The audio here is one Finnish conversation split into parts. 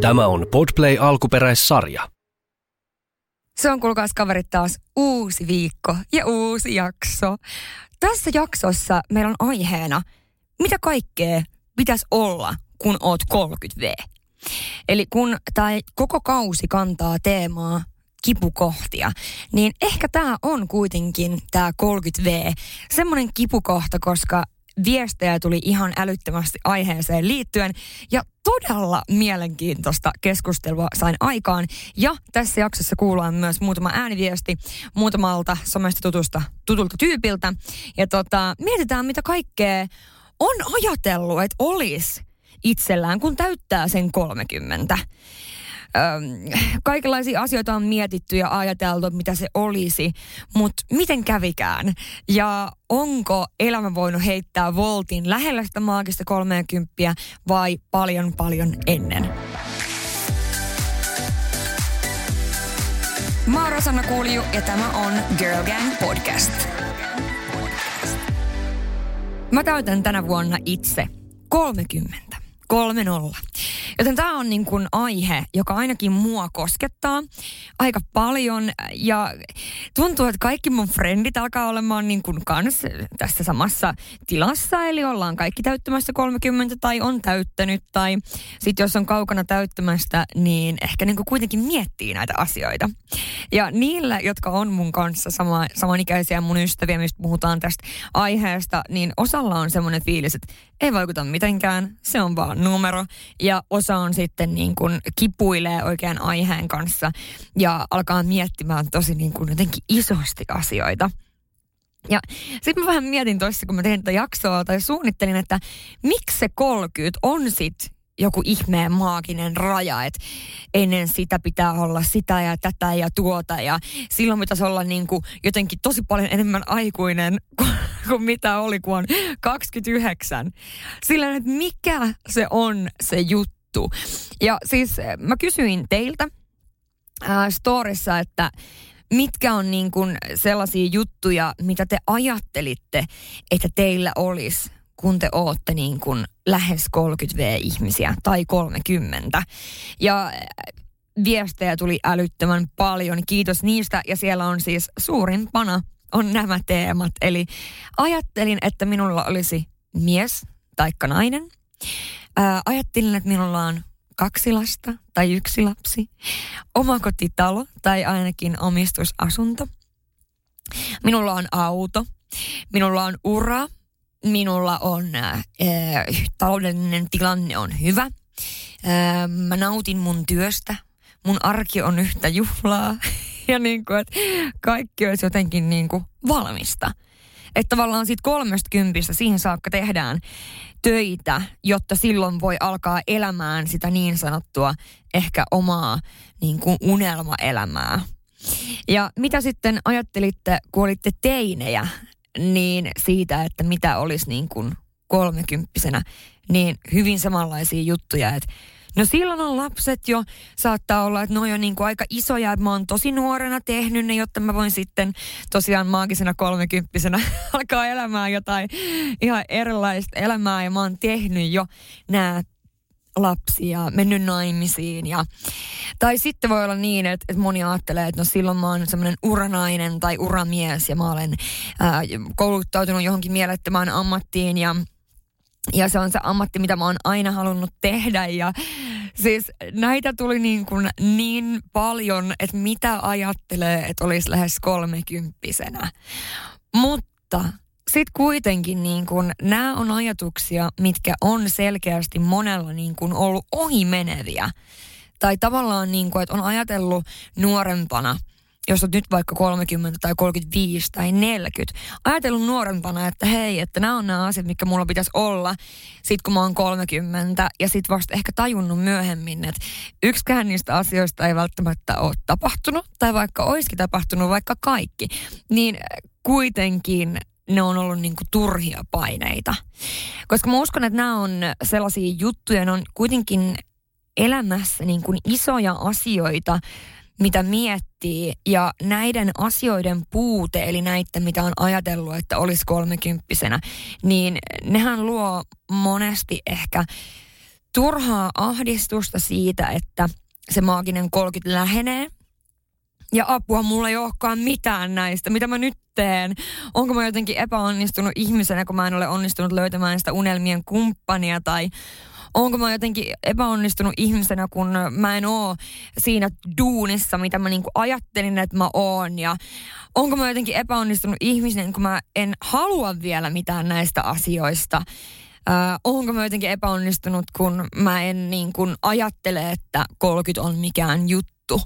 Tämä on Podplay alkuperäissarja. Se on kuulkaas kaverit taas uusi viikko ja uusi jakso. Tässä jaksossa meillä on aiheena, mitä kaikkea pitäisi olla, kun oot 30V. Eli kun tämä koko kausi kantaa teemaa kipukohtia, niin ehkä tämä on kuitenkin tämä 30V semmoinen kipukohta, koska viestejä tuli ihan älyttömästi aiheeseen liittyen ja todella mielenkiintoista keskustelua sain aikaan. Ja tässä jaksossa kuullaan myös muutama ääniviesti muutamalta somesta tutusta, tutulta tyypiltä. Ja tota, mietitään, mitä kaikkea on ajatellut, että olisi itsellään, kun täyttää sen 30 kaikenlaisia asioita on mietitty ja ajateltu, mitä se olisi, mutta miten kävikään? Ja onko elämä voinut heittää voltin lähellä sitä maagista 30 vai paljon paljon ennen? Mä oon Rosanna Kuuliju ja tämä on Girl Gang Podcast. Mä täytän tänä vuonna itse 30. Kolme nolla. Joten tämä on niin kuin aihe, joka ainakin mua koskettaa aika paljon. Ja tuntuu, että kaikki mun frendit alkaa olemaan niin kuin kans tässä samassa tilassa. Eli ollaan kaikki täyttämässä 30 tai on täyttänyt. Tai sitten jos on kaukana täyttämästä, niin ehkä niin kuin kuitenkin miettii näitä asioita. Ja niillä, jotka on mun kanssa sama, samanikäisiä mun ystäviä, mistä puhutaan tästä aiheesta, niin osalla on semmoinen fiilis, että ei vaikuta mitenkään, se on vaan numero. Ja osa on sitten niin kuin kipuilee oikean aiheen kanssa ja alkaa miettimään tosi niin kuin jotenkin isosti asioita. Ja sitten mä vähän mietin tuossa, kun mä tein tätä jaksoa tai suunnittelin, että miksi se 30 on sitten joku ihmeen maaginen raja, että ennen sitä pitää olla sitä ja tätä ja tuota ja silloin pitäisi olla niin kuin jotenkin tosi paljon enemmän aikuinen kuin, kuin mitä oli, kun on 29. Sillä että mikä se on se juttu. Ja siis eh, mä kysyin teiltä äh, storissa, että mitkä on niin kuin sellaisia juttuja, mitä te ajattelitte, että teillä olisi kun te ootte niin kuin lähes 30V-ihmisiä tai 30. Ja äh, viestejä tuli älyttömän paljon. Kiitos niistä. Ja siellä on siis suurimpana on nämä teemat. Eli ajattelin, että minulla olisi mies taikka nainen. Ää, ajattelin, että minulla on kaksi lasta tai yksi lapsi. Omakotitalo tai ainakin omistusasunto. Minulla on auto. Minulla on ura minulla on äh, taloudellinen tilanne on hyvä. Äh, mä nautin mun työstä. Mun arki on yhtä juhlaa. ja niin kuin, että kaikki olisi jotenkin niin kuin valmista. Että tavallaan siitä kolmesta siihen saakka tehdään töitä, jotta silloin voi alkaa elämään sitä niin sanottua ehkä omaa niin kuin unelmaelämää. Ja mitä sitten ajattelitte, kun olitte teinejä, niin siitä, että mitä olisi niin kuin kolmekymppisenä, niin hyvin samanlaisia juttuja, että No silloin on lapset jo, saattaa olla, että ne on jo niin kuin aika isoja, että mä oon tosi nuorena tehnyt ne, jotta mä voin sitten tosiaan maagisena kolmekymppisenä alkaa elämään jotain ihan erilaista elämää ja mä oon tehnyt jo nämä lapsia, mennyt naimisiin. Ja, tai sitten voi olla niin, että, että moni ajattelee, että no silloin mä oon semmoinen uranainen tai uramies ja mä olen ää, kouluttautunut johonkin mielettömään ammattiin ja ja se on se ammatti, mitä mä oon aina halunnut tehdä. Ja siis näitä tuli niin, kuin niin paljon, että mitä ajattelee, että olisi lähes kolmekymppisenä. Mutta sitten kuitenkin niin kun, nämä on ajatuksia, mitkä on selkeästi monella niin kun ollut ohimeneviä. Tai tavallaan niin kun, että on ajatellut nuorempana, jos olet nyt vaikka 30 tai 35 tai 40, ajatellut nuorempana, että hei, että nämä on nämä asiat, mitkä mulla pitäisi olla sit kun mä oon 30 ja sit vasta ehkä tajunnut myöhemmin, että yksikään niistä asioista ei välttämättä ole tapahtunut tai vaikka olisikin tapahtunut vaikka kaikki, niin kuitenkin ne on ollut niin turhia paineita. Koska mä uskon, että nämä on sellaisia juttuja, ne on kuitenkin elämässä niin kuin isoja asioita, mitä miettii. Ja näiden asioiden puute, eli näitä, mitä on ajatellut, että olisi kolmekymppisenä, niin nehän luo monesti ehkä turhaa ahdistusta siitä, että se maaginen 30 lähenee. Ja apua, mulla ei olekaan mitään näistä. Mitä mä nyt teen? Onko mä jotenkin epäonnistunut ihmisenä, kun mä en ole onnistunut löytämään sitä unelmien kumppania? Tai onko mä jotenkin epäonnistunut ihmisenä, kun mä en oo siinä duunissa, mitä mä niinku ajattelin, että mä oon. Ja onko mä jotenkin epäonnistunut ihmisen, kun mä en halua vielä mitään näistä asioista. Äh, onko mä jotenkin epäonnistunut, kun mä en niin ajattele, että 30 on mikään juttu.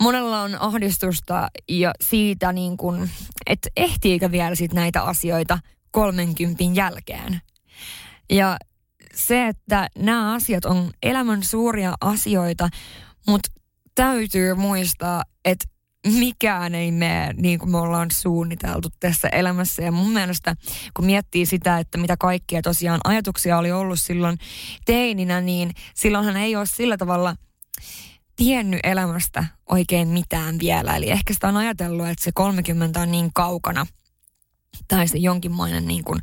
Monella on ahdistusta ja siitä, niin että ehtiikö vielä sit näitä asioita 30 jälkeen. Ja se, että nämä asiat on elämän suuria asioita, mutta täytyy muistaa, että mikään ei mene niin kuin me ollaan suunniteltu tässä elämässä. Ja mun mielestä, kun miettii sitä, että mitä kaikkia tosiaan ajatuksia oli ollut silloin teininä, niin silloinhan ei ole sillä tavalla tiennyt elämästä oikein mitään vielä. Eli ehkä sitä on ajatellut, että se 30 on niin kaukana – tai se jonkinmoinen niin kuin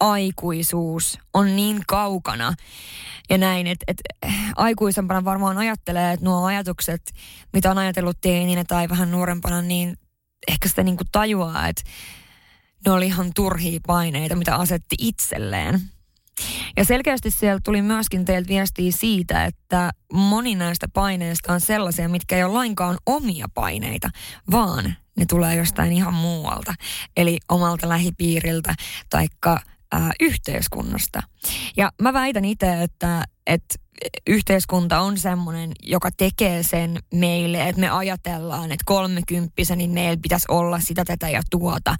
aikuisuus on niin kaukana. Ja näin, että et, aikuisempana varmaan ajattelee, että nuo ajatukset, mitä on ajatellut teininä tai vähän nuorempana, niin ehkä sitä niin kuin tajuaa, että ne oli ihan turhia paineita, mitä asetti itselleen. Ja selkeästi siellä tuli myöskin teiltä viestiä siitä, että moni näistä paineista on sellaisia, mitkä ei ole lainkaan omia paineita, vaan ne tulee jostain ihan muualta. Eli omalta lähipiiriltä taikka ää, yhteiskunnasta. Ja mä väitän itse, että, että yhteiskunta on semmoinen, joka tekee sen meille, että me ajatellaan, että kolmekymppisen, niin meillä pitäisi olla sitä, tätä ja tuota.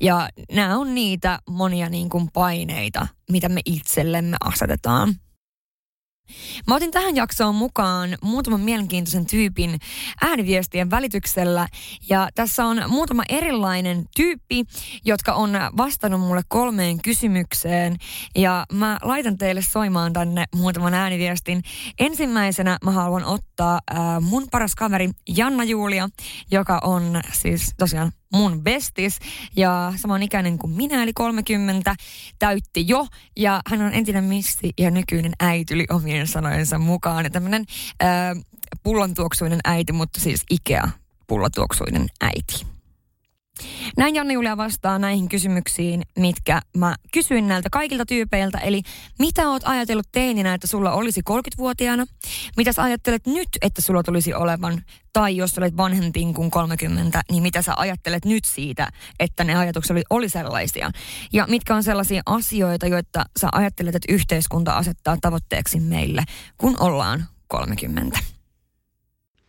Ja nämä on niitä monia niin kuin paineita, mitä me itsellemme asetetaan. Mä otin tähän jaksoon mukaan muutaman mielenkiintoisen tyypin ääniviestien välityksellä. Ja tässä on muutama erilainen tyyppi, jotka on vastannut mulle kolmeen kysymykseen. Ja mä laitan teille soimaan tänne muutaman ääniviestin. Ensimmäisenä mä haluan ottaa äh, mun paras kaveri Janna Julia, joka on siis tosiaan mun bestis ja samanikäinen kuin minä, eli 30, täytti jo. Ja hän on entinen missi ja nykyinen äityli omien sanojensa mukaan. Ja tämmöinen äh, pullontuoksuinen äiti, mutta siis Ikea pullontuoksuinen äiti. Näin Janne Julia vastaa näihin kysymyksiin, mitkä mä kysyin näiltä kaikilta tyypeiltä. Eli mitä oot ajatellut teininä, että sulla olisi 30-vuotiaana? Mitä sä ajattelet nyt, että sulla tulisi olevan? Tai jos olet vanhempi kuin 30, niin mitä sä ajattelet nyt siitä, että ne ajatukset oli, oli sellaisia? Ja mitkä on sellaisia asioita, joita sä ajattelet, että yhteiskunta asettaa tavoitteeksi meille, kun ollaan 30?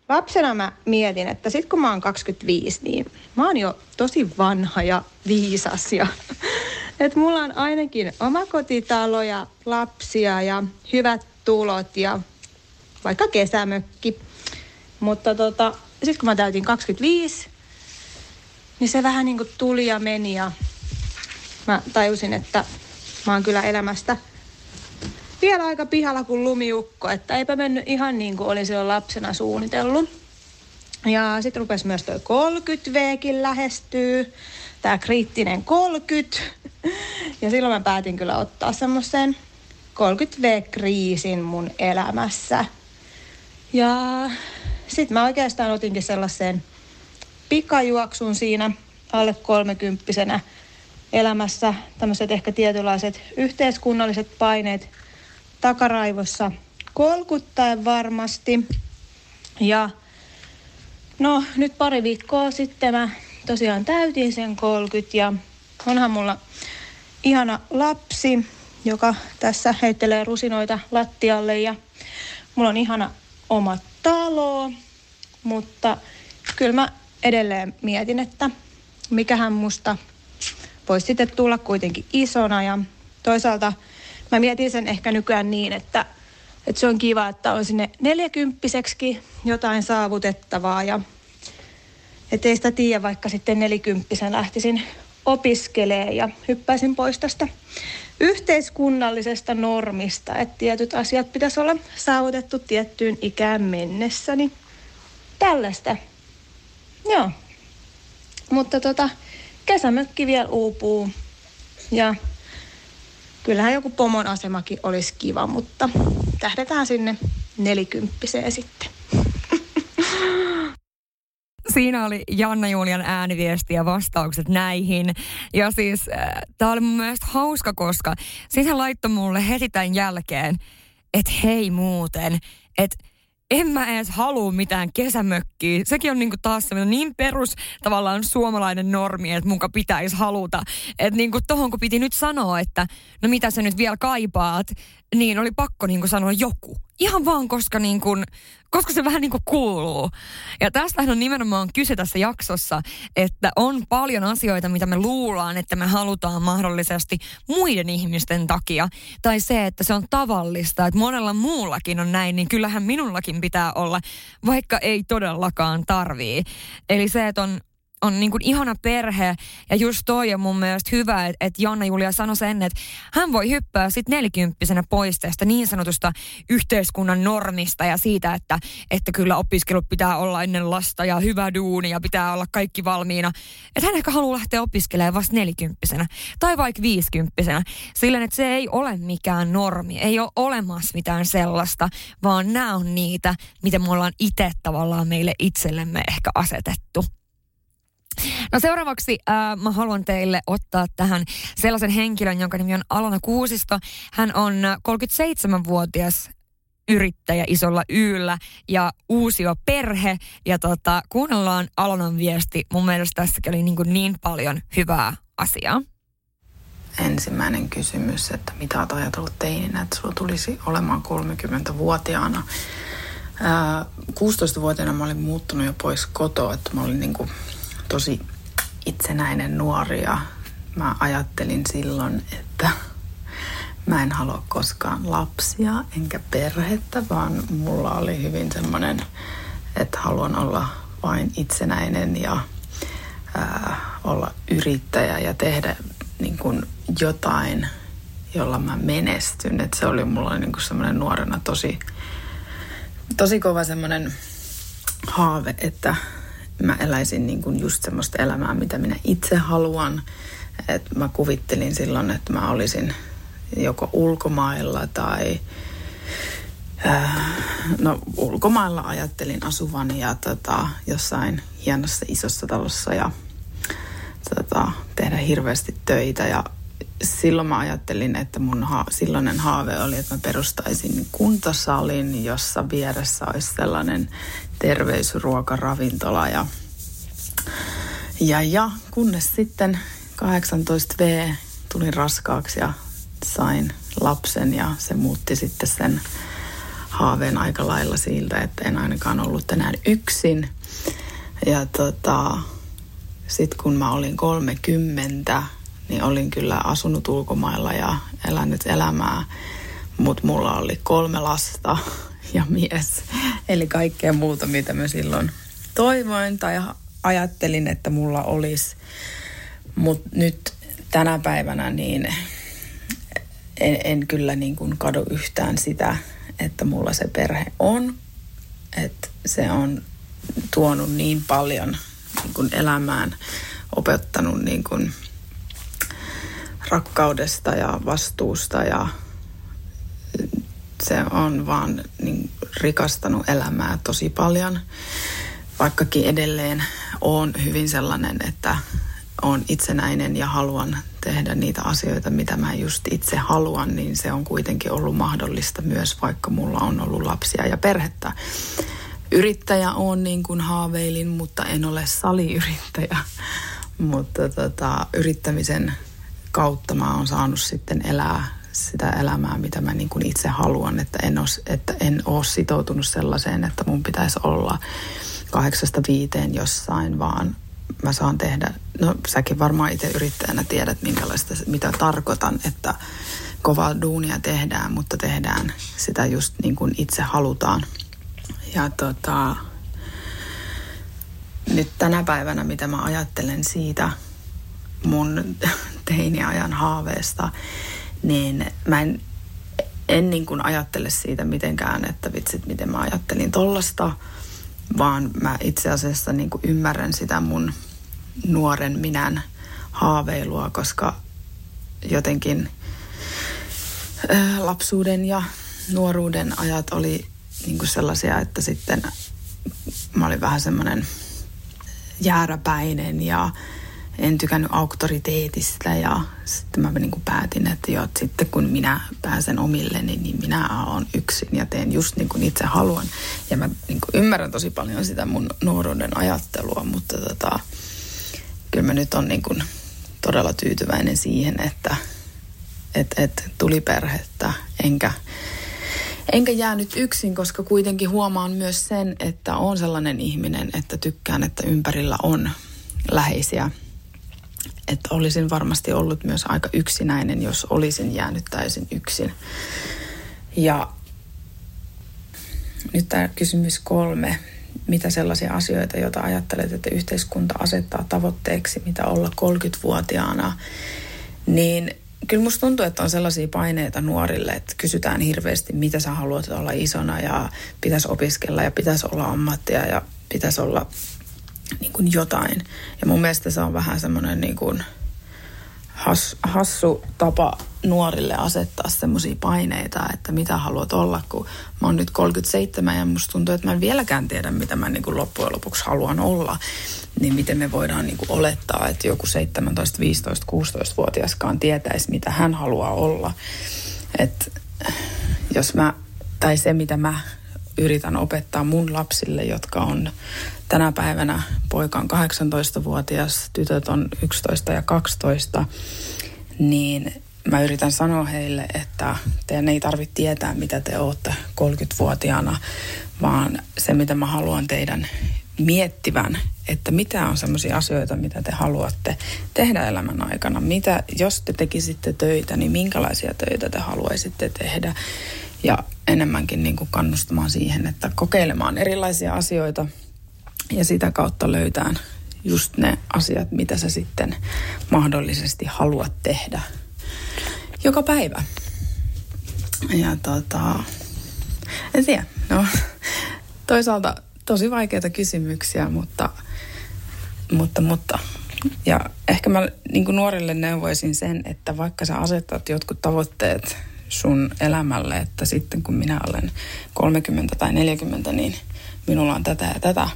Lapsena mä mietin, että sit kun mä oon 25, niin mä oon jo tosi vanha ja viisas ja että mulla on ainakin omakotitalo ja lapsia ja hyvät tulot ja vaikka kesämökki. Mutta tota, sitten kun mä täytin 25, niin se vähän niin kuin tuli ja meni ja mä tajusin, että mä oon kyllä elämästä – vielä aika pihalla kuin lumiukko, että eipä mennyt ihan niin kuin olin silloin lapsena suunnitellut. Ja sitten rupesi myös toi 30Vkin lähestyy, tämä kriittinen 30. Ja silloin mä päätin kyllä ottaa semmoisen 30V-kriisin mun elämässä. Ja sitten mä oikeastaan otinkin sellaisen pikajuoksun siinä alle kolmekymppisenä elämässä. Tämmöiset ehkä tietynlaiset yhteiskunnalliset paineet takaraivossa kolkuttaen varmasti. Ja no nyt pari viikkoa sitten mä tosiaan täytin sen 30 ja onhan mulla ihana lapsi, joka tässä heittelee rusinoita lattialle ja mulla on ihana oma talo, mutta kyllä mä edelleen mietin, että mikähän musta voisi sitten tulla kuitenkin isona ja toisaalta mä mietin sen ehkä nykyään niin, että, että se on kiva, että on sinne neljäkymppiseksi jotain saavutettavaa ja ei sitä tiedä, vaikka sitten nelikymppisen lähtisin opiskelee ja hyppäisin pois tästä yhteiskunnallisesta normista, että tietyt asiat pitäisi olla saavutettu tiettyyn ikään mennessä, niin tällaista. Joo. Mutta tota, kesämökki vielä uupuu ja kyllähän joku pomon asemakin olisi kiva, mutta tähdetään sinne nelikymppiseen sitten. Siinä oli Janna Julian ääniviesti ja vastaukset näihin. Ja siis äh, tämä oli mun mielestä hauska, koska siis hän laittoi mulle heti tämän jälkeen, että hei muuten, että en mä edes halua mitään kesämökkiä. Sekin on niinku taas niin perus tavallaan suomalainen normi, että munka pitäisi haluta. Että niinku tohon kun piti nyt sanoa, että no mitä sä nyt vielä kaipaat, niin oli pakko niinku sanoa joku. Ihan vaan koska, niin kuin, koska se vähän niin kuin kuuluu. Ja tästä on nimenomaan kyse tässä jaksossa, että on paljon asioita, mitä me luullaan, että me halutaan mahdollisesti muiden ihmisten takia. Tai se, että se on tavallista, että monella muullakin on näin, niin kyllähän minullakin pitää olla, vaikka ei todellakaan tarvii. Eli se, että on on niin kuin ihana perhe ja just toi on mun mielestä hyvä, että et Janna Julia sanoi sen, että hän voi hyppää sitten nelikymppisenä pois tästä niin sanotusta yhteiskunnan normista ja siitä, että, että kyllä opiskelut pitää olla ennen lasta ja hyvä duuni ja pitää olla kaikki valmiina. Että hän ehkä haluaa lähteä opiskelemaan vasta nelikymppisenä tai vaikka viisikymppisenä. Silleen, että se ei ole mikään normi, ei ole olemassa mitään sellaista, vaan nämä on niitä, mitä me ollaan itse tavallaan meille itsellemme ehkä asetettu. No seuraavaksi äh, mä haluan teille ottaa tähän sellaisen henkilön, jonka nimi on Alana Kuusisto. Hän on 37-vuotias yrittäjä isolla yllä ja uusio perhe. Ja tota, kuunnellaan Alanan viesti. Mun mielestä tässäkin oli niin, niin paljon hyvää asiaa. Ensimmäinen kysymys, että mitä olet ajatellut teininä, että sulla tulisi olemaan 30-vuotiaana. 16-vuotiaana mä olin muuttunut jo pois kotoa, että mä olin niin kuin tosi itsenäinen nuori ja mä ajattelin silloin, että mä en halua koskaan lapsia enkä perhettä, vaan mulla oli hyvin semmoinen, että haluan olla vain itsenäinen ja ää, olla yrittäjä ja tehdä niin kuin jotain, jolla mä menestyn. Et se oli mulla niin kuin semmoinen nuorena tosi, tosi kova semmoinen haave, että mä eläisin niin kuin just semmoista elämää, mitä minä itse haluan. Et mä kuvittelin silloin, että mä olisin joko ulkomailla tai äh, no ulkomailla ajattelin asuvani ja tota, jossain hienossa isossa talossa ja tota, tehdä hirveästi töitä ja silloin mä ajattelin, että mun ha- silloinen haave oli, että mä perustaisin kuntosalin, jossa vieressä olisi sellainen terveysruokaravintola ja, ja, ja kunnes sitten 18V tulin raskaaksi ja sain lapsen ja se muutti sitten sen haaveen aika lailla siltä, että en ainakaan ollut enää yksin. Ja tota, sitten kun mä olin 30, niin olin kyllä asunut ulkomailla ja elänyt elämää, mutta mulla oli kolme lasta ja mies. Eli kaikkea muuta, mitä mä silloin toivoin tai ajattelin, että mulla olisi. Mutta nyt tänä päivänä niin en, en kyllä niin kuin kadu yhtään sitä, että mulla se perhe on. Että se on tuonut niin paljon niin kuin elämään, opettanut niin kuin rakkaudesta ja vastuusta ja se on vaan niin rikastanut elämää tosi paljon. Vaikkakin edelleen on hyvin sellainen, että on itsenäinen ja haluan tehdä niitä asioita, mitä mä just itse haluan, niin se on kuitenkin ollut mahdollista myös, vaikka mulla on ollut lapsia ja perhettä. Yrittäjä on niin kuin haaveilin, mutta en ole saliyrittäjä. Mutta tota, yrittämisen kautta mä oon saanut sitten elää sitä elämää, mitä mä niin kuin itse haluan, että en, ole, että en ole sitoutunut sellaiseen, että mun pitäisi olla kahdeksasta viiteen jossain, vaan mä saan tehdä, no säkin varmaan itse yrittäjänä tiedät, minkälaista, mitä tarkoitan, että kovaa duunia tehdään, mutta tehdään sitä just niin kuin itse halutaan. Ja tota, nyt tänä päivänä, mitä mä ajattelen siitä mun teiniajan haaveesta, niin mä en, en niin kuin ajattele siitä mitenkään, että vitsit, miten mä ajattelin tollasta, vaan mä itse asiassa niin kuin ymmärrän sitä mun nuoren minän haaveilua, koska jotenkin lapsuuden ja nuoruuden ajat oli niin kuin sellaisia, että sitten mä olin vähän semmoinen jääräpäinen ja en tykännyt auktoriteetista ja sitten mä niin kuin päätin, että jo, että sitten kun minä pääsen omilleni, niin minä olen yksin ja teen just niin kuin itse haluan. Ja mä niin kuin ymmärrän tosi paljon sitä mun nuoruuden ajattelua, mutta tota, kyllä mä nyt on niin kuin todella tyytyväinen siihen, että et, et tuli perhettä, enkä, enkä jäänyt yksin, koska kuitenkin huomaan myös sen, että on sellainen ihminen, että tykkään, että ympärillä on läheisiä. Että olisin varmasti ollut myös aika yksinäinen, jos olisin jäänyt täysin yksin. Ja nyt tämä kysymys kolme. Mitä sellaisia asioita, joita ajattelet, että yhteiskunta asettaa tavoitteeksi, mitä olla 30-vuotiaana, niin kyllä musta tuntuu, että on sellaisia paineita nuorille, että kysytään hirveästi, mitä sä haluat olla isona ja pitäisi opiskella ja pitäisi olla ammattia ja pitäisi olla niin kuin jotain. Ja mun mielestä se on vähän semmoinen niin kuin has, hassu tapa nuorille asettaa semmoisia paineita, että mitä haluat olla, kun mä oon nyt 37 ja musta tuntuu, että mä en vieläkään tiedä, mitä mä niin kuin loppujen lopuksi haluan olla. Niin miten me voidaan niin kuin olettaa, että joku 17, 15, 16-vuotiaskaan tietäisi, mitä hän haluaa olla. Että jos mä, tai se mitä mä yritän opettaa mun lapsille, jotka on tänä päivänä poika on 18-vuotias, tytöt on 11 ja 12, niin mä yritän sanoa heille, että teidän ei tarvitse tietää, mitä te olette 30-vuotiaana, vaan se, mitä mä haluan teidän miettivän, että mitä on sellaisia asioita, mitä te haluatte tehdä elämän aikana. Mitä, jos te tekisitte töitä, niin minkälaisia töitä te haluaisitte tehdä. Ja enemmänkin niin kuin kannustamaan siihen, että kokeilemaan erilaisia asioita ja sitä kautta löytään just ne asiat, mitä sä sitten mahdollisesti haluat tehdä joka päivä. Ja tota, en tiedä, no toisaalta tosi vaikeita kysymyksiä, mutta, mutta, mutta. Ja ehkä mä niin nuorille neuvoisin sen, että vaikka sä asetat jotkut tavoitteet sun elämälle, että sitten kun minä olen 30 tai 40, niin minulla on tätä ja tätä,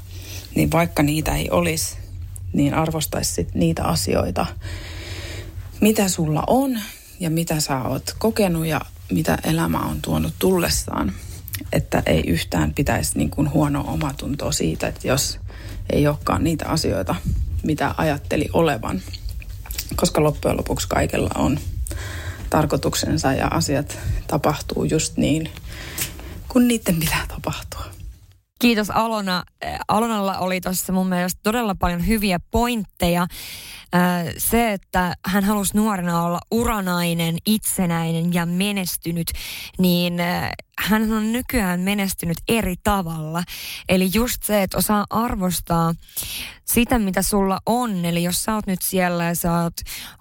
niin vaikka niitä ei olisi, niin arvostaisi niitä asioita, mitä sulla on ja mitä sä oot kokenut ja mitä elämä on tuonut tullessaan. Että ei yhtään pitäisi niin kuin huonoa omatuntoa siitä, että jos ei olekaan niitä asioita, mitä ajatteli olevan. Koska loppujen lopuksi kaikella on tarkoituksensa ja asiat tapahtuu just niin, kun niiden pitää tapahtua. Kiitos Alona. Alonalla oli tuossa mun mielestä todella paljon hyviä pointteja. Se, että hän halusi nuorena olla uranainen, itsenäinen ja menestynyt, niin hän on nykyään menestynyt eri tavalla. Eli just se, että osaa arvostaa sitä, mitä sulla on. Eli jos sä oot nyt siellä ja sä oot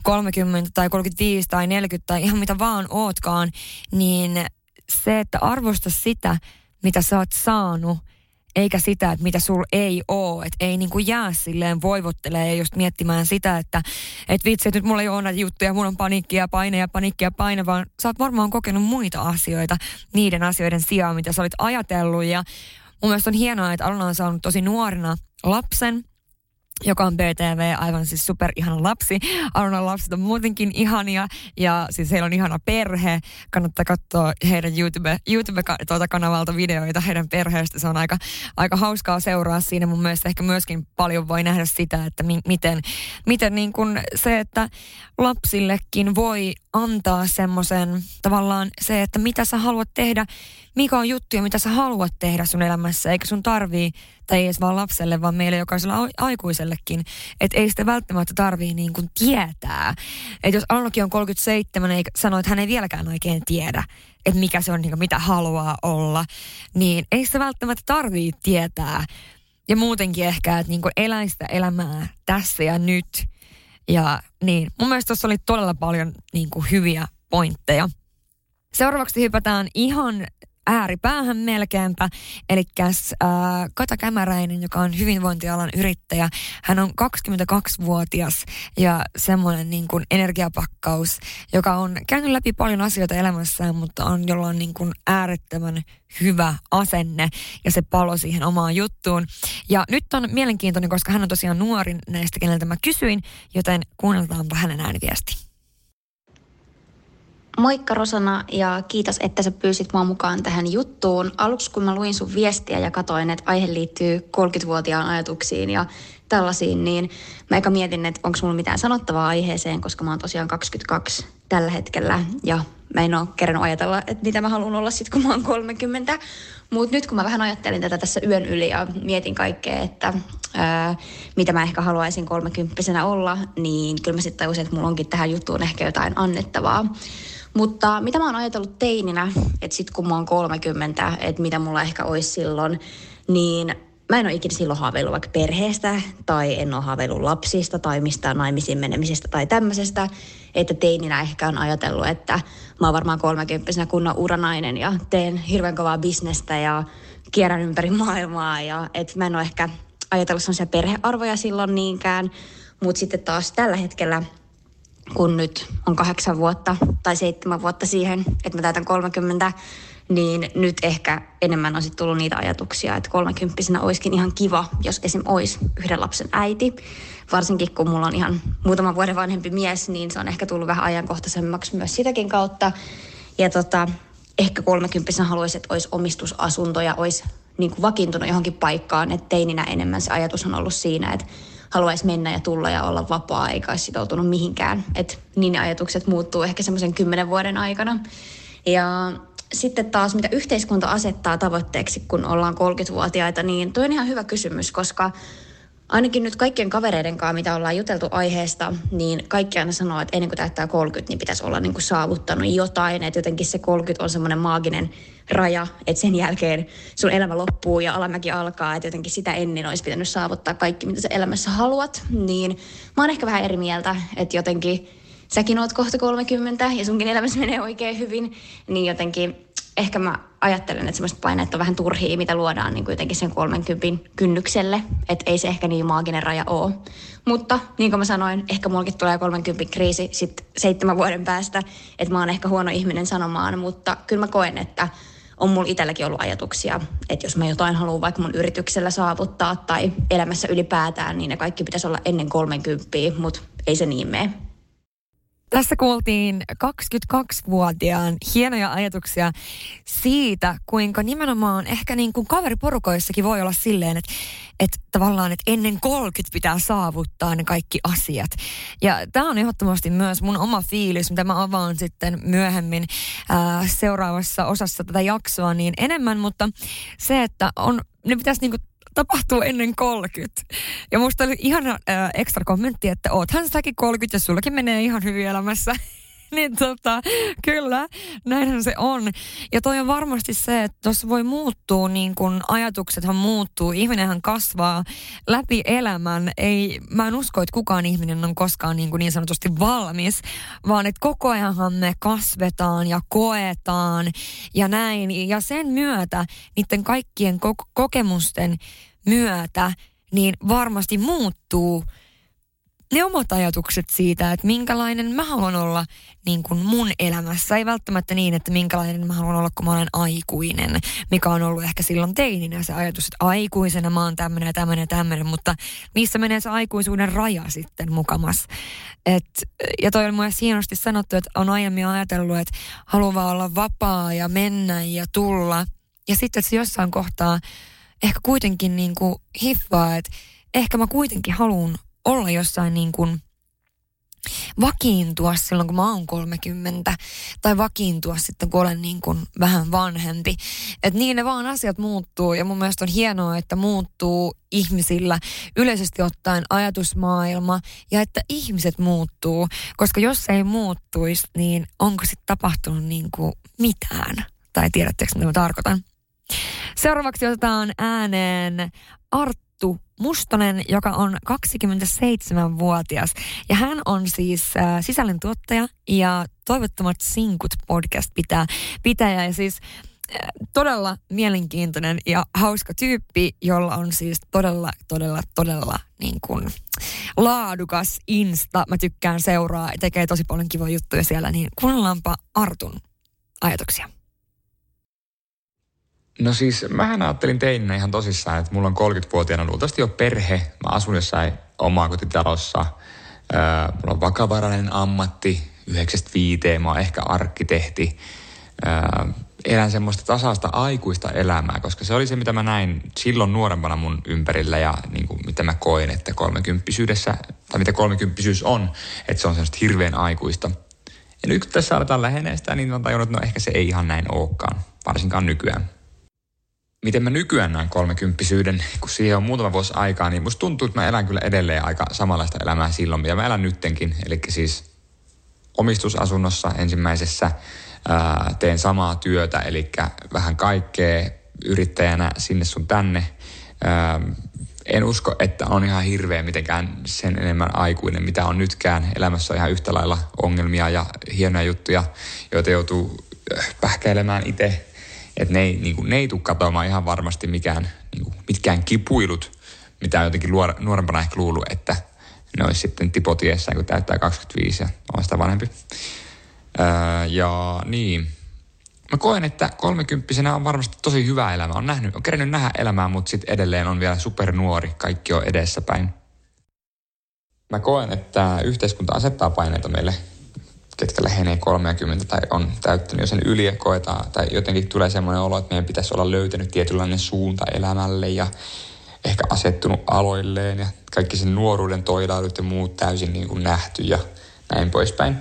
30 tai 35 tai 40 tai ihan mitä vaan ootkaan, niin se, että arvosta sitä, mitä sä oot saanut – eikä sitä, että mitä sul ei oo. Että ei niinku jää silleen voivottelee ja just miettimään sitä, että et vitsi, että nyt mulla ei ole näitä juttuja, mulla on paniikkia, paine ja paniikkia, paine, vaan sä oot varmaan kokenut muita asioita niiden asioiden sijaan, mitä sä olit ajatellut. Ja mun mielestä on hienoa, että Aluna on saanut tosi nuorena lapsen, joka on BTV, aivan siis super ihana lapsi. Arunan lapset on muutenkin ihania ja siis heillä on ihana perhe. Kannattaa katsoa heidän YouTube, YouTube-kanavalta videoita heidän perheestä. Se on aika, aika hauskaa seuraa siinä. Mun mielestä ehkä myöskin paljon voi nähdä sitä, että mi- miten, miten niin kun se, että lapsillekin voi antaa semmoisen tavallaan se, että mitä sä haluat tehdä, mikä on juttuja, mitä sä haluat tehdä sun elämässä, eikä sun tarvii, tai ei edes vaan lapselle, vaan meille jokaisella aikuisellekin, että ei sitä välttämättä tarvii niin kuin tietää. Että jos Annokin on 37 eikä sano, että hän ei vieläkään oikein tiedä, että mikä se on, niin kuin, mitä haluaa olla, niin ei sitä välttämättä tarvii tietää. Ja muutenkin ehkä, että niin kuin elää sitä elämää tässä ja nyt – ja niin, mun mielestä tuossa oli todella paljon niin kuin hyviä pointteja. Seuraavaksi hypätään ihan ääripäähän melkeinpä. Eli äh, Kata Kämäräinen, joka on hyvinvointialan yrittäjä. Hän on 22-vuotias ja semmoinen niin kuin energiapakkaus, joka on käynyt läpi paljon asioita elämässään, mutta on jolla on niin kuin äärettömän hyvä asenne ja se palo siihen omaan juttuun. Ja nyt on mielenkiintoinen, koska hän on tosiaan nuorin näistä, keneltä mä kysyin, joten kuunneltaanpa hänen ääniviesti. Moikka Rosana ja kiitos, että sä pyysit mua mukaan tähän juttuun. Aluksi kun mä luin sun viestiä ja katoin, että aihe liittyy 30-vuotiaan ajatuksiin ja tällaisiin, niin mä eka mietin, että onko mulla mitään sanottavaa aiheeseen, koska mä oon tosiaan 22 tällä hetkellä ja mä en ole kerännyt ajatella, että mitä mä haluan olla sitten, kun mä oon 30. Mutta nyt kun mä vähän ajattelin tätä tässä yön yli ja mietin kaikkea, että ää, mitä mä ehkä haluaisin kolmekymppisenä olla, niin kyllä mä sitten tajusin, että mulla onkin tähän juttuun ehkä jotain annettavaa. Mutta mitä mä oon ajatellut teininä, että sit kun mä oon 30, että mitä mulla ehkä olisi silloin, niin mä en ole ikinä silloin haaveillut vaikka perheestä tai en ole haaveillut lapsista tai mistään naimisiin menemisestä tai tämmöisestä. Että teininä ehkä on ajatellut, että mä oon varmaan 30 kunnon uranainen ja teen hirveän kovaa bisnestä ja kierrän ympäri maailmaa. Ja että mä en ole ehkä ajatellut sellaisia perhearvoja silloin niinkään. Mutta sitten taas tällä hetkellä – kun nyt on kahdeksan vuotta tai seitsemän vuotta siihen, että mä täytän 30, niin nyt ehkä enemmän on sitten tullut niitä ajatuksia, että kolmekymppisenä olisikin ihan kiva, jos esim. olisi yhden lapsen äiti. Varsinkin kun mulla on ihan muutaman vuoden vanhempi mies, niin se on ehkä tullut vähän ajankohtaisemmaksi myös sitäkin kautta. Ja tota, ehkä kolmekymppisenä haluaisin, että olisi omistusasunto ja olisi niin kuin vakiintunut johonkin paikkaan. Että teininä enemmän se ajatus on ollut siinä, että haluaisi mennä ja tulla ja olla vapaa eikä olisi sitoutunut mihinkään. Et niin ne ajatukset muuttuu ehkä semmoisen kymmenen vuoden aikana. Ja sitten taas, mitä yhteiskunta asettaa tavoitteeksi, kun ollaan 30-vuotiaita, niin tuo on ihan hyvä kysymys, koska ainakin nyt kaikkien kavereiden kanssa, mitä ollaan juteltu aiheesta, niin kaikki aina sanoo, että ennen kuin täyttää 30, niin pitäisi olla niin kuin saavuttanut jotain. Että jotenkin se 30 on semmoinen maaginen raja, että sen jälkeen sun elämä loppuu ja alamäki alkaa. Että jotenkin sitä ennen olisi pitänyt saavuttaa kaikki, mitä sä elämässä haluat. Niin mä oon ehkä vähän eri mieltä, että jotenkin säkin oot kohta 30 ja sunkin elämässä menee oikein hyvin, niin jotenkin ehkä mä ajattelen, että semmoiset paineet on vähän turhia, mitä luodaan niin kuitenkin sen 30 kynnykselle. Että ei se ehkä niin maaginen raja ole. Mutta niin kuin mä sanoin, ehkä mullakin tulee 30 kriisi sitten seitsemän vuoden päästä. Että mä oon ehkä huono ihminen sanomaan, mutta kyllä mä koen, että on mulla itselläkin ollut ajatuksia, että jos mä jotain haluan vaikka mun yrityksellä saavuttaa tai elämässä ylipäätään, niin ne kaikki pitäisi olla ennen 30, mutta ei se niin mene. Tässä kuultiin 22-vuotiaan hienoja ajatuksia siitä, kuinka nimenomaan ehkä niin kuin kaveriporukoissakin voi olla silleen, että, että tavallaan että ennen 30 pitää saavuttaa ne kaikki asiat. Ja tämä on ehdottomasti myös mun oma fiilis, mitä mä avaan sitten myöhemmin ää, seuraavassa osassa tätä jaksoa niin enemmän, mutta se, että on, ne pitäisi niin kuin tapahtuu ennen 30. Ja musta oli ihan äh, ekstra kommentti, että oothan säkin 30 ja sullakin menee ihan hyvin elämässä. niin tota, kyllä, näinhän se on. Ja toi on varmasti se, että tuossa voi muuttua, niin kun ajatuksethan muuttuu, ihminenhän kasvaa läpi elämän. Ei, mä en usko, että kukaan ihminen on koskaan niin, kuin niin sanotusti valmis, vaan että koko ajanhan me kasvetaan ja koetaan ja näin. Ja sen myötä, niiden kaikkien ko- kokemusten myötä, niin varmasti muuttuu – ne omat ajatukset siitä, että minkälainen mä haluan olla niin kuin mun elämässä. Ei välttämättä niin, että minkälainen mä haluan olla, kun mä olen aikuinen, mikä on ollut ehkä silloin teininä se ajatus, että aikuisena mä oon tämmöinen ja tämmöinen ja tämmöinen, mutta missä menee se aikuisuuden raja sitten mukamas. Et, ja toi on myös hienosti sanottu, että on aiemmin ajatellut, että haluaa olla vapaa ja mennä ja tulla. Ja sitten, että se jossain kohtaa ehkä kuitenkin niin kuin hiffaa, että ehkä mä kuitenkin haluan olla jossain niin kuin vakiintua silloin, kun mä oon 30, tai vakiintua sitten, kun olen niin kuin vähän vanhempi. Että niin ne vaan asiat muuttuu, ja mun mielestä on hienoa, että muuttuu ihmisillä yleisesti ottaen ajatusmaailma, ja että ihmiset muuttuu, koska jos ei muuttuisi, niin onko sitten tapahtunut niin kuin mitään? Tai tiedättekö, mitä mä tarkoitan? Seuraavaksi otetaan ääneen Arttu Mustonen, joka on 27-vuotias. Ja hän on siis äh, sisällöntuottaja ja Toivottomat sinkut podcast pitää pitäjä. Ja siis todella mielenkiintoinen ja hauska tyyppi, jolla on siis todella, todella, todella niin kuin laadukas Insta. Mä tykkään seuraa ja tekee tosi paljon kivoja juttuja siellä, niin kuunnellaanpa Artun ajatuksia. No siis, mähän ajattelin teininä ihan tosissaan, että mulla on 30-vuotiaana luultavasti jo perhe. Mä asun jossain omaa kotitalossa. Öö, mulla on vakavarainen ammatti, 95, mä oon ehkä arkkitehti. Öö, elän semmoista tasasta aikuista elämää, koska se oli se, mitä mä näin silloin nuorempana mun ympärillä ja niin kuin, mitä mä koin, että kolmekymppisyydessä, tai mitä kolmekymppisyys on, että se on semmoista hirveän aikuista. Ja nyt kun tässä aletaan lähenee sitä, niin mä tajunnut, että no ehkä se ei ihan näin olekaan, varsinkaan nykyään miten mä nykyään näen kolmekymppisyyden, kun siihen on muutama vuosi aikaa, niin musta tuntuu, että mä elän kyllä edelleen aika samanlaista elämää silloin, mitä mä elän nyttenkin. Eli siis omistusasunnossa ensimmäisessä ää, teen samaa työtä, eli vähän kaikkea yrittäjänä sinne sun tänne. Ää, en usko, että on ihan hirveä mitenkään sen enemmän aikuinen, mitä on nytkään. Elämässä on ihan yhtä lailla ongelmia ja hienoja juttuja, joita joutuu pähkäilemään itse että ne ei, niin kuin, ne ei tule katoamaan ihan varmasti mikään, niin kuin, mitkään kipuilut, mitä jotenkin luor, nuorempana ehkä luullut, että ne olisi sitten tipotiessään, kun täyttää 25 ja on sitä vanhempi. Öö, ja niin, mä koen, että kolmekymppisenä on varmasti tosi hyvä elämä. On, nähnyt, on kerännyt nähdä elämää, mutta sitten edelleen on vielä supernuori. Kaikki on edessäpäin. Mä koen, että yhteiskunta asettaa paineita meille ketkä lähenee 30 tai on täyttänyt jo sen yli ja koetaan, tai jotenkin tulee semmoinen olo, että meidän pitäisi olla löytänyt tietynlainen suunta elämälle ja ehkä asettunut aloilleen ja kaikki sen nuoruuden toilailut ja muut täysin niin kuin nähty ja näin poispäin.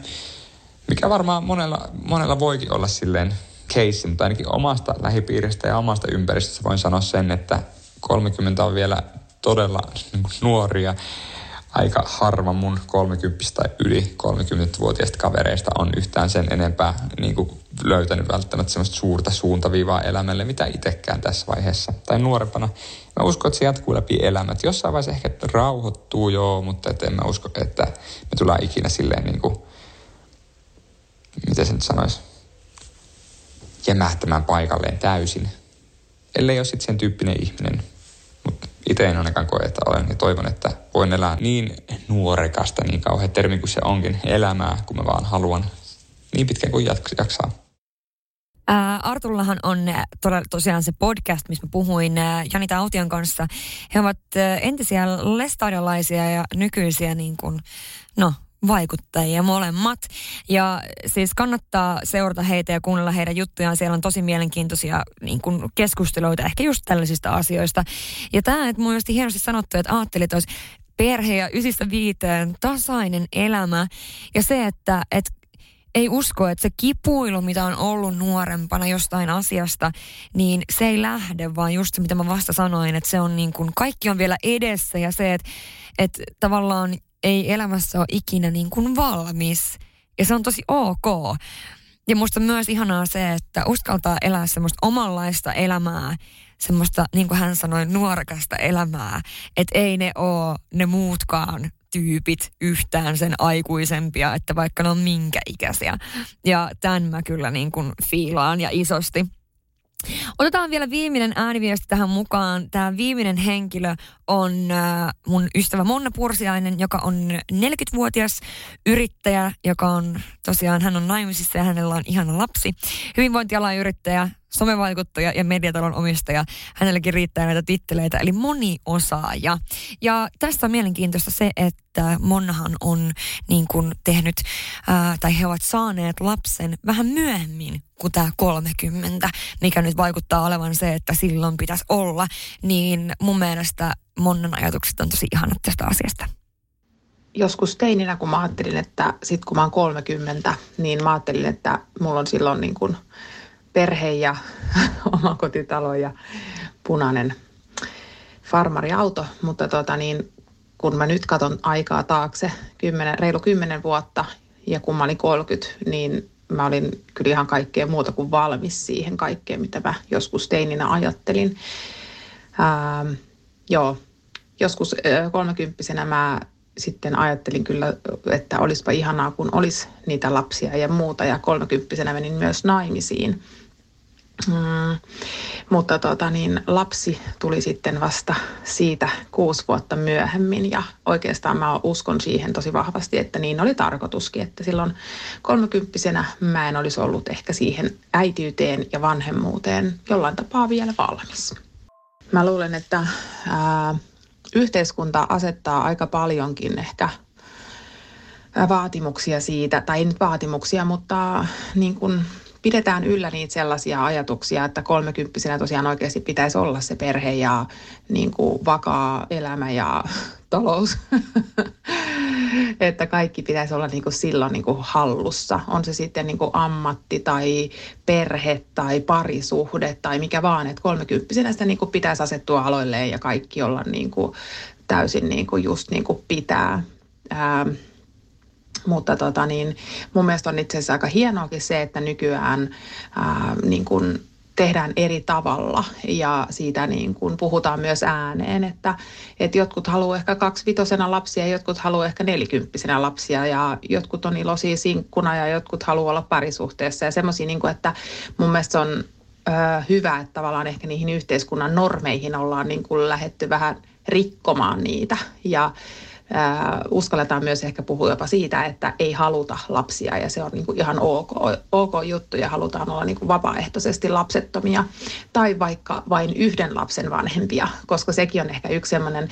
Mikä varmaan monella, monella voikin olla silleen case, mutta ainakin omasta lähipiiristä ja omasta ympäristöstä voin sanoa sen, että 30 on vielä todella niin nuoria aika harva mun 30 tai yli 30-vuotiaista kavereista on yhtään sen enempää niin kuin löytänyt välttämättä semmoista suurta suuntaviivaa elämälle, mitä itsekään tässä vaiheessa. Tai nuorempana. Mä uskon, että se jatkuu läpi elämät. Jossain vaiheessa ehkä rauhoittuu joo, mutta et en mä usko, että me tullaan ikinä silleen niin kuin, miten se nyt sanoisi, jämähtämään paikalleen täysin. Ellei ole sitten sen tyyppinen ihminen, itse en ainakaan koe, että olen ja toivon, että voin elää niin nuorekasta, niin kauhean termi kuin se onkin, elämää, kun mä vaan haluan, niin pitkään kuin jaksaa. Artullahan on tosiaan se podcast, missä puhuin Janita Aution kanssa. He ovat entisiä lestadiolaisia ja nykyisiä niin kuin, no, vaikuttajia molemmat. Ja siis kannattaa seurata heitä ja kuunnella heidän juttujaan. Siellä on tosi mielenkiintoisia niin kuin keskusteluita ehkä just tällaisista asioista. Ja tämä, että mun hienosti sanottu, että ajattelit, että olisi perhe ja ysistä viiteen tasainen elämä. Ja se, että, että ei usko, että se kipuilu, mitä on ollut nuorempana jostain asiasta, niin se ei lähde, vaan just se, mitä mä vasta sanoin, että se on niin kuin, kaikki on vielä edessä ja se, että, että tavallaan ei elämässä ole ikinä niin kuin valmis. Ja se on tosi ok. Ja musta myös ihanaa se, että uskaltaa elää semmoista omanlaista elämää, semmoista, niin kuin hän sanoi, nuorekasta elämää. Että ei ne ole ne muutkaan tyypit yhtään sen aikuisempia, että vaikka ne on minkä ikäisiä. Ja tämän mä kyllä niin kuin fiilaan ja isosti. Otetaan vielä viimeinen ääniviesti tähän mukaan. Tämä viimeinen henkilö on äh, mun ystävä Monna Pursiainen, joka on 40-vuotias yrittäjä, joka on tosiaan, hän on naimisissa ja hänellä on ihana lapsi. Hyvinvointialan yrittäjä, somevaikuttaja ja mediatalon omistaja. Hänelläkin riittää näitä titteleitä, eli moniosaaja. Ja tästä on mielenkiintoista se, että Monnahan on niin kuin tehnyt, ää, tai he ovat saaneet lapsen vähän myöhemmin kuin tämä 30, mikä nyt vaikuttaa olevan se, että silloin pitäisi olla. Niin mun mielestä Monnan ajatukset on tosi ihanat tästä asiasta joskus teininä, kun mä ajattelin, että sit kun mä oon 30, niin mä ajattelin, että mulla on silloin niin kuin perhe ja oma kotitalo ja punainen farmariauto, mutta tota niin, kun mä nyt katson aikaa taakse, 10, reilu 10 vuotta ja kun mä olin 30, niin mä olin kyllä ihan kaikkea muuta kuin valmis siihen kaikkeen, mitä mä joskus teininä ajattelin. Ähm, joo, joskus kolmekymppisenä mä sitten ajattelin kyllä, että olisipa ihanaa, kun olisi niitä lapsia ja muuta. Ja kolmekymppisenä menin myös naimisiin. Mm, mutta tota, niin, lapsi tuli sitten vasta siitä kuusi vuotta myöhemmin ja oikeastaan mä uskon siihen tosi vahvasti, että niin oli tarkoituskin, että silloin kolmekymppisenä mä en olisi ollut ehkä siihen äitiyteen ja vanhemmuuteen jollain tapaa vielä valmis. Mä luulen, että ää, yhteiskunta asettaa aika paljonkin ehkä vaatimuksia siitä, tai ei nyt vaatimuksia, mutta niin kuin pidetään yllä niitä sellaisia ajatuksia, että kolmekymppisenä tosiaan oikeasti pitäisi olla se perhe ja niin kuin vakaa elämä ja talous. että kaikki pitäisi olla niin kuin silloin niin kuin hallussa. On se sitten niin kuin ammatti tai perhe tai parisuhde tai mikä vaan. Että kolmekymppisenä sitä niin kuin pitäisi asettua aloilleen ja kaikki olla niin kuin täysin niin kuin just niin kuin pitää. Ää, mutta tota niin, mun mielestä on itse asiassa aika hienoakin se, että nykyään ää, niin kuin tehdään eri tavalla ja siitä niin kuin puhutaan myös ääneen, että, että jotkut haluaa ehkä kaksivitosena lapsia ja jotkut haluaa ehkä nelikymppisenä lapsia ja jotkut on iloisia sinkkuna ja jotkut haluaa olla parisuhteessa. Ja semmoisia, niin kuin, että mun mielestä on ö, hyvä, että tavallaan ehkä niihin yhteiskunnan normeihin ollaan niin kuin lähetty vähän rikkomaan niitä. Ja uskalletaan myös ehkä puhua jopa siitä, että ei haluta lapsia ja se on niin kuin ihan ok, ok juttu ja halutaan olla niin kuin vapaaehtoisesti lapsettomia tai vaikka vain yhden lapsen vanhempia, koska sekin on ehkä yksi sellainen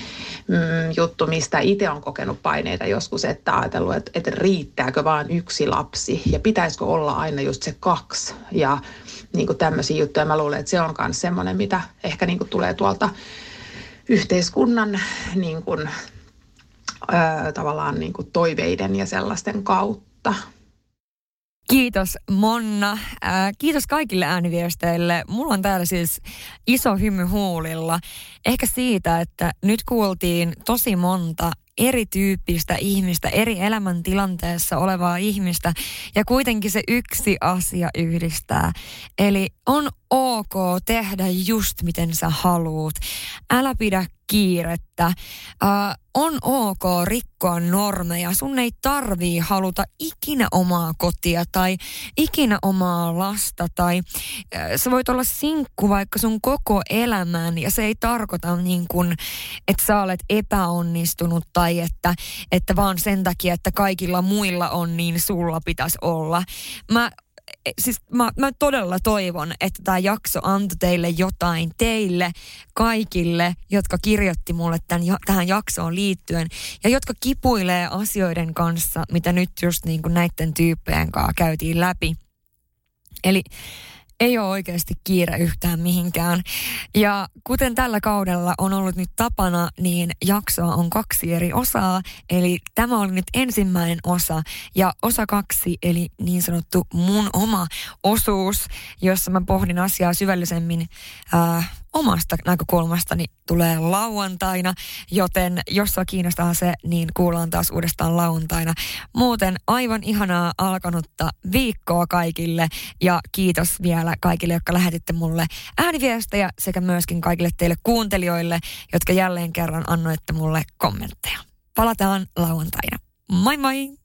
mm, juttu, mistä itse on kokenut paineita joskus, että ajatellut, että, että riittääkö vain yksi lapsi ja pitäisikö olla aina just se kaksi ja niin kuin tämmöisiä juttuja. Mä luulen, että se on myös semmoinen, mitä ehkä niin kuin tulee tuolta yhteiskunnan niin kuin tavallaan niin kuin toiveiden ja sellaisten kautta. Kiitos Monna. Ää, kiitos kaikille ääniviesteille. Mulla on täällä siis iso hymy huulilla. Ehkä siitä, että nyt kuultiin tosi monta erityyppistä ihmistä, eri elämäntilanteessa olevaa ihmistä ja kuitenkin se yksi asia yhdistää. Eli on ok tehdä just miten sä haluut. Älä pidä kiirettä. Uh, on ok rikkoa normeja. Sun ei tarvii haluta ikinä omaa kotia tai ikinä omaa lasta tai uh, sä voit olla sinkku vaikka sun koko elämän ja se ei tarkoita niin kuin, että sä olet epäonnistunut tai että, että vaan sen takia, että kaikilla muilla on, niin sulla pitäisi olla. Mä E, siis mä, mä todella toivon, että tämä jakso antoi teille jotain, teille kaikille, jotka kirjoitti mulle tämän, tähän jaksoon liittyen ja jotka kipuilee asioiden kanssa, mitä nyt just niin kuin näiden tyyppien kanssa käytiin läpi. Eli ei ole oikeasti kiire yhtään mihinkään. Ja kuten tällä kaudella on ollut nyt tapana, niin jaksoa on kaksi eri osaa. Eli tämä oli nyt ensimmäinen osa ja osa kaksi, eli niin sanottu mun oma osuus, jossa mä pohdin asiaa syvällisemmin äh, omasta näkökulmastani tulee lauantaina, joten jos sua kiinnostaa se, niin kuullaan taas uudestaan lauantaina. Muuten aivan ihanaa alkanutta viikkoa kaikille ja kiitos vielä kaikille, jotka lähetitte mulle ääniviestejä sekä myöskin kaikille teille kuuntelijoille, jotka jälleen kerran annoitte mulle kommentteja. Palataan lauantaina. Moi moi!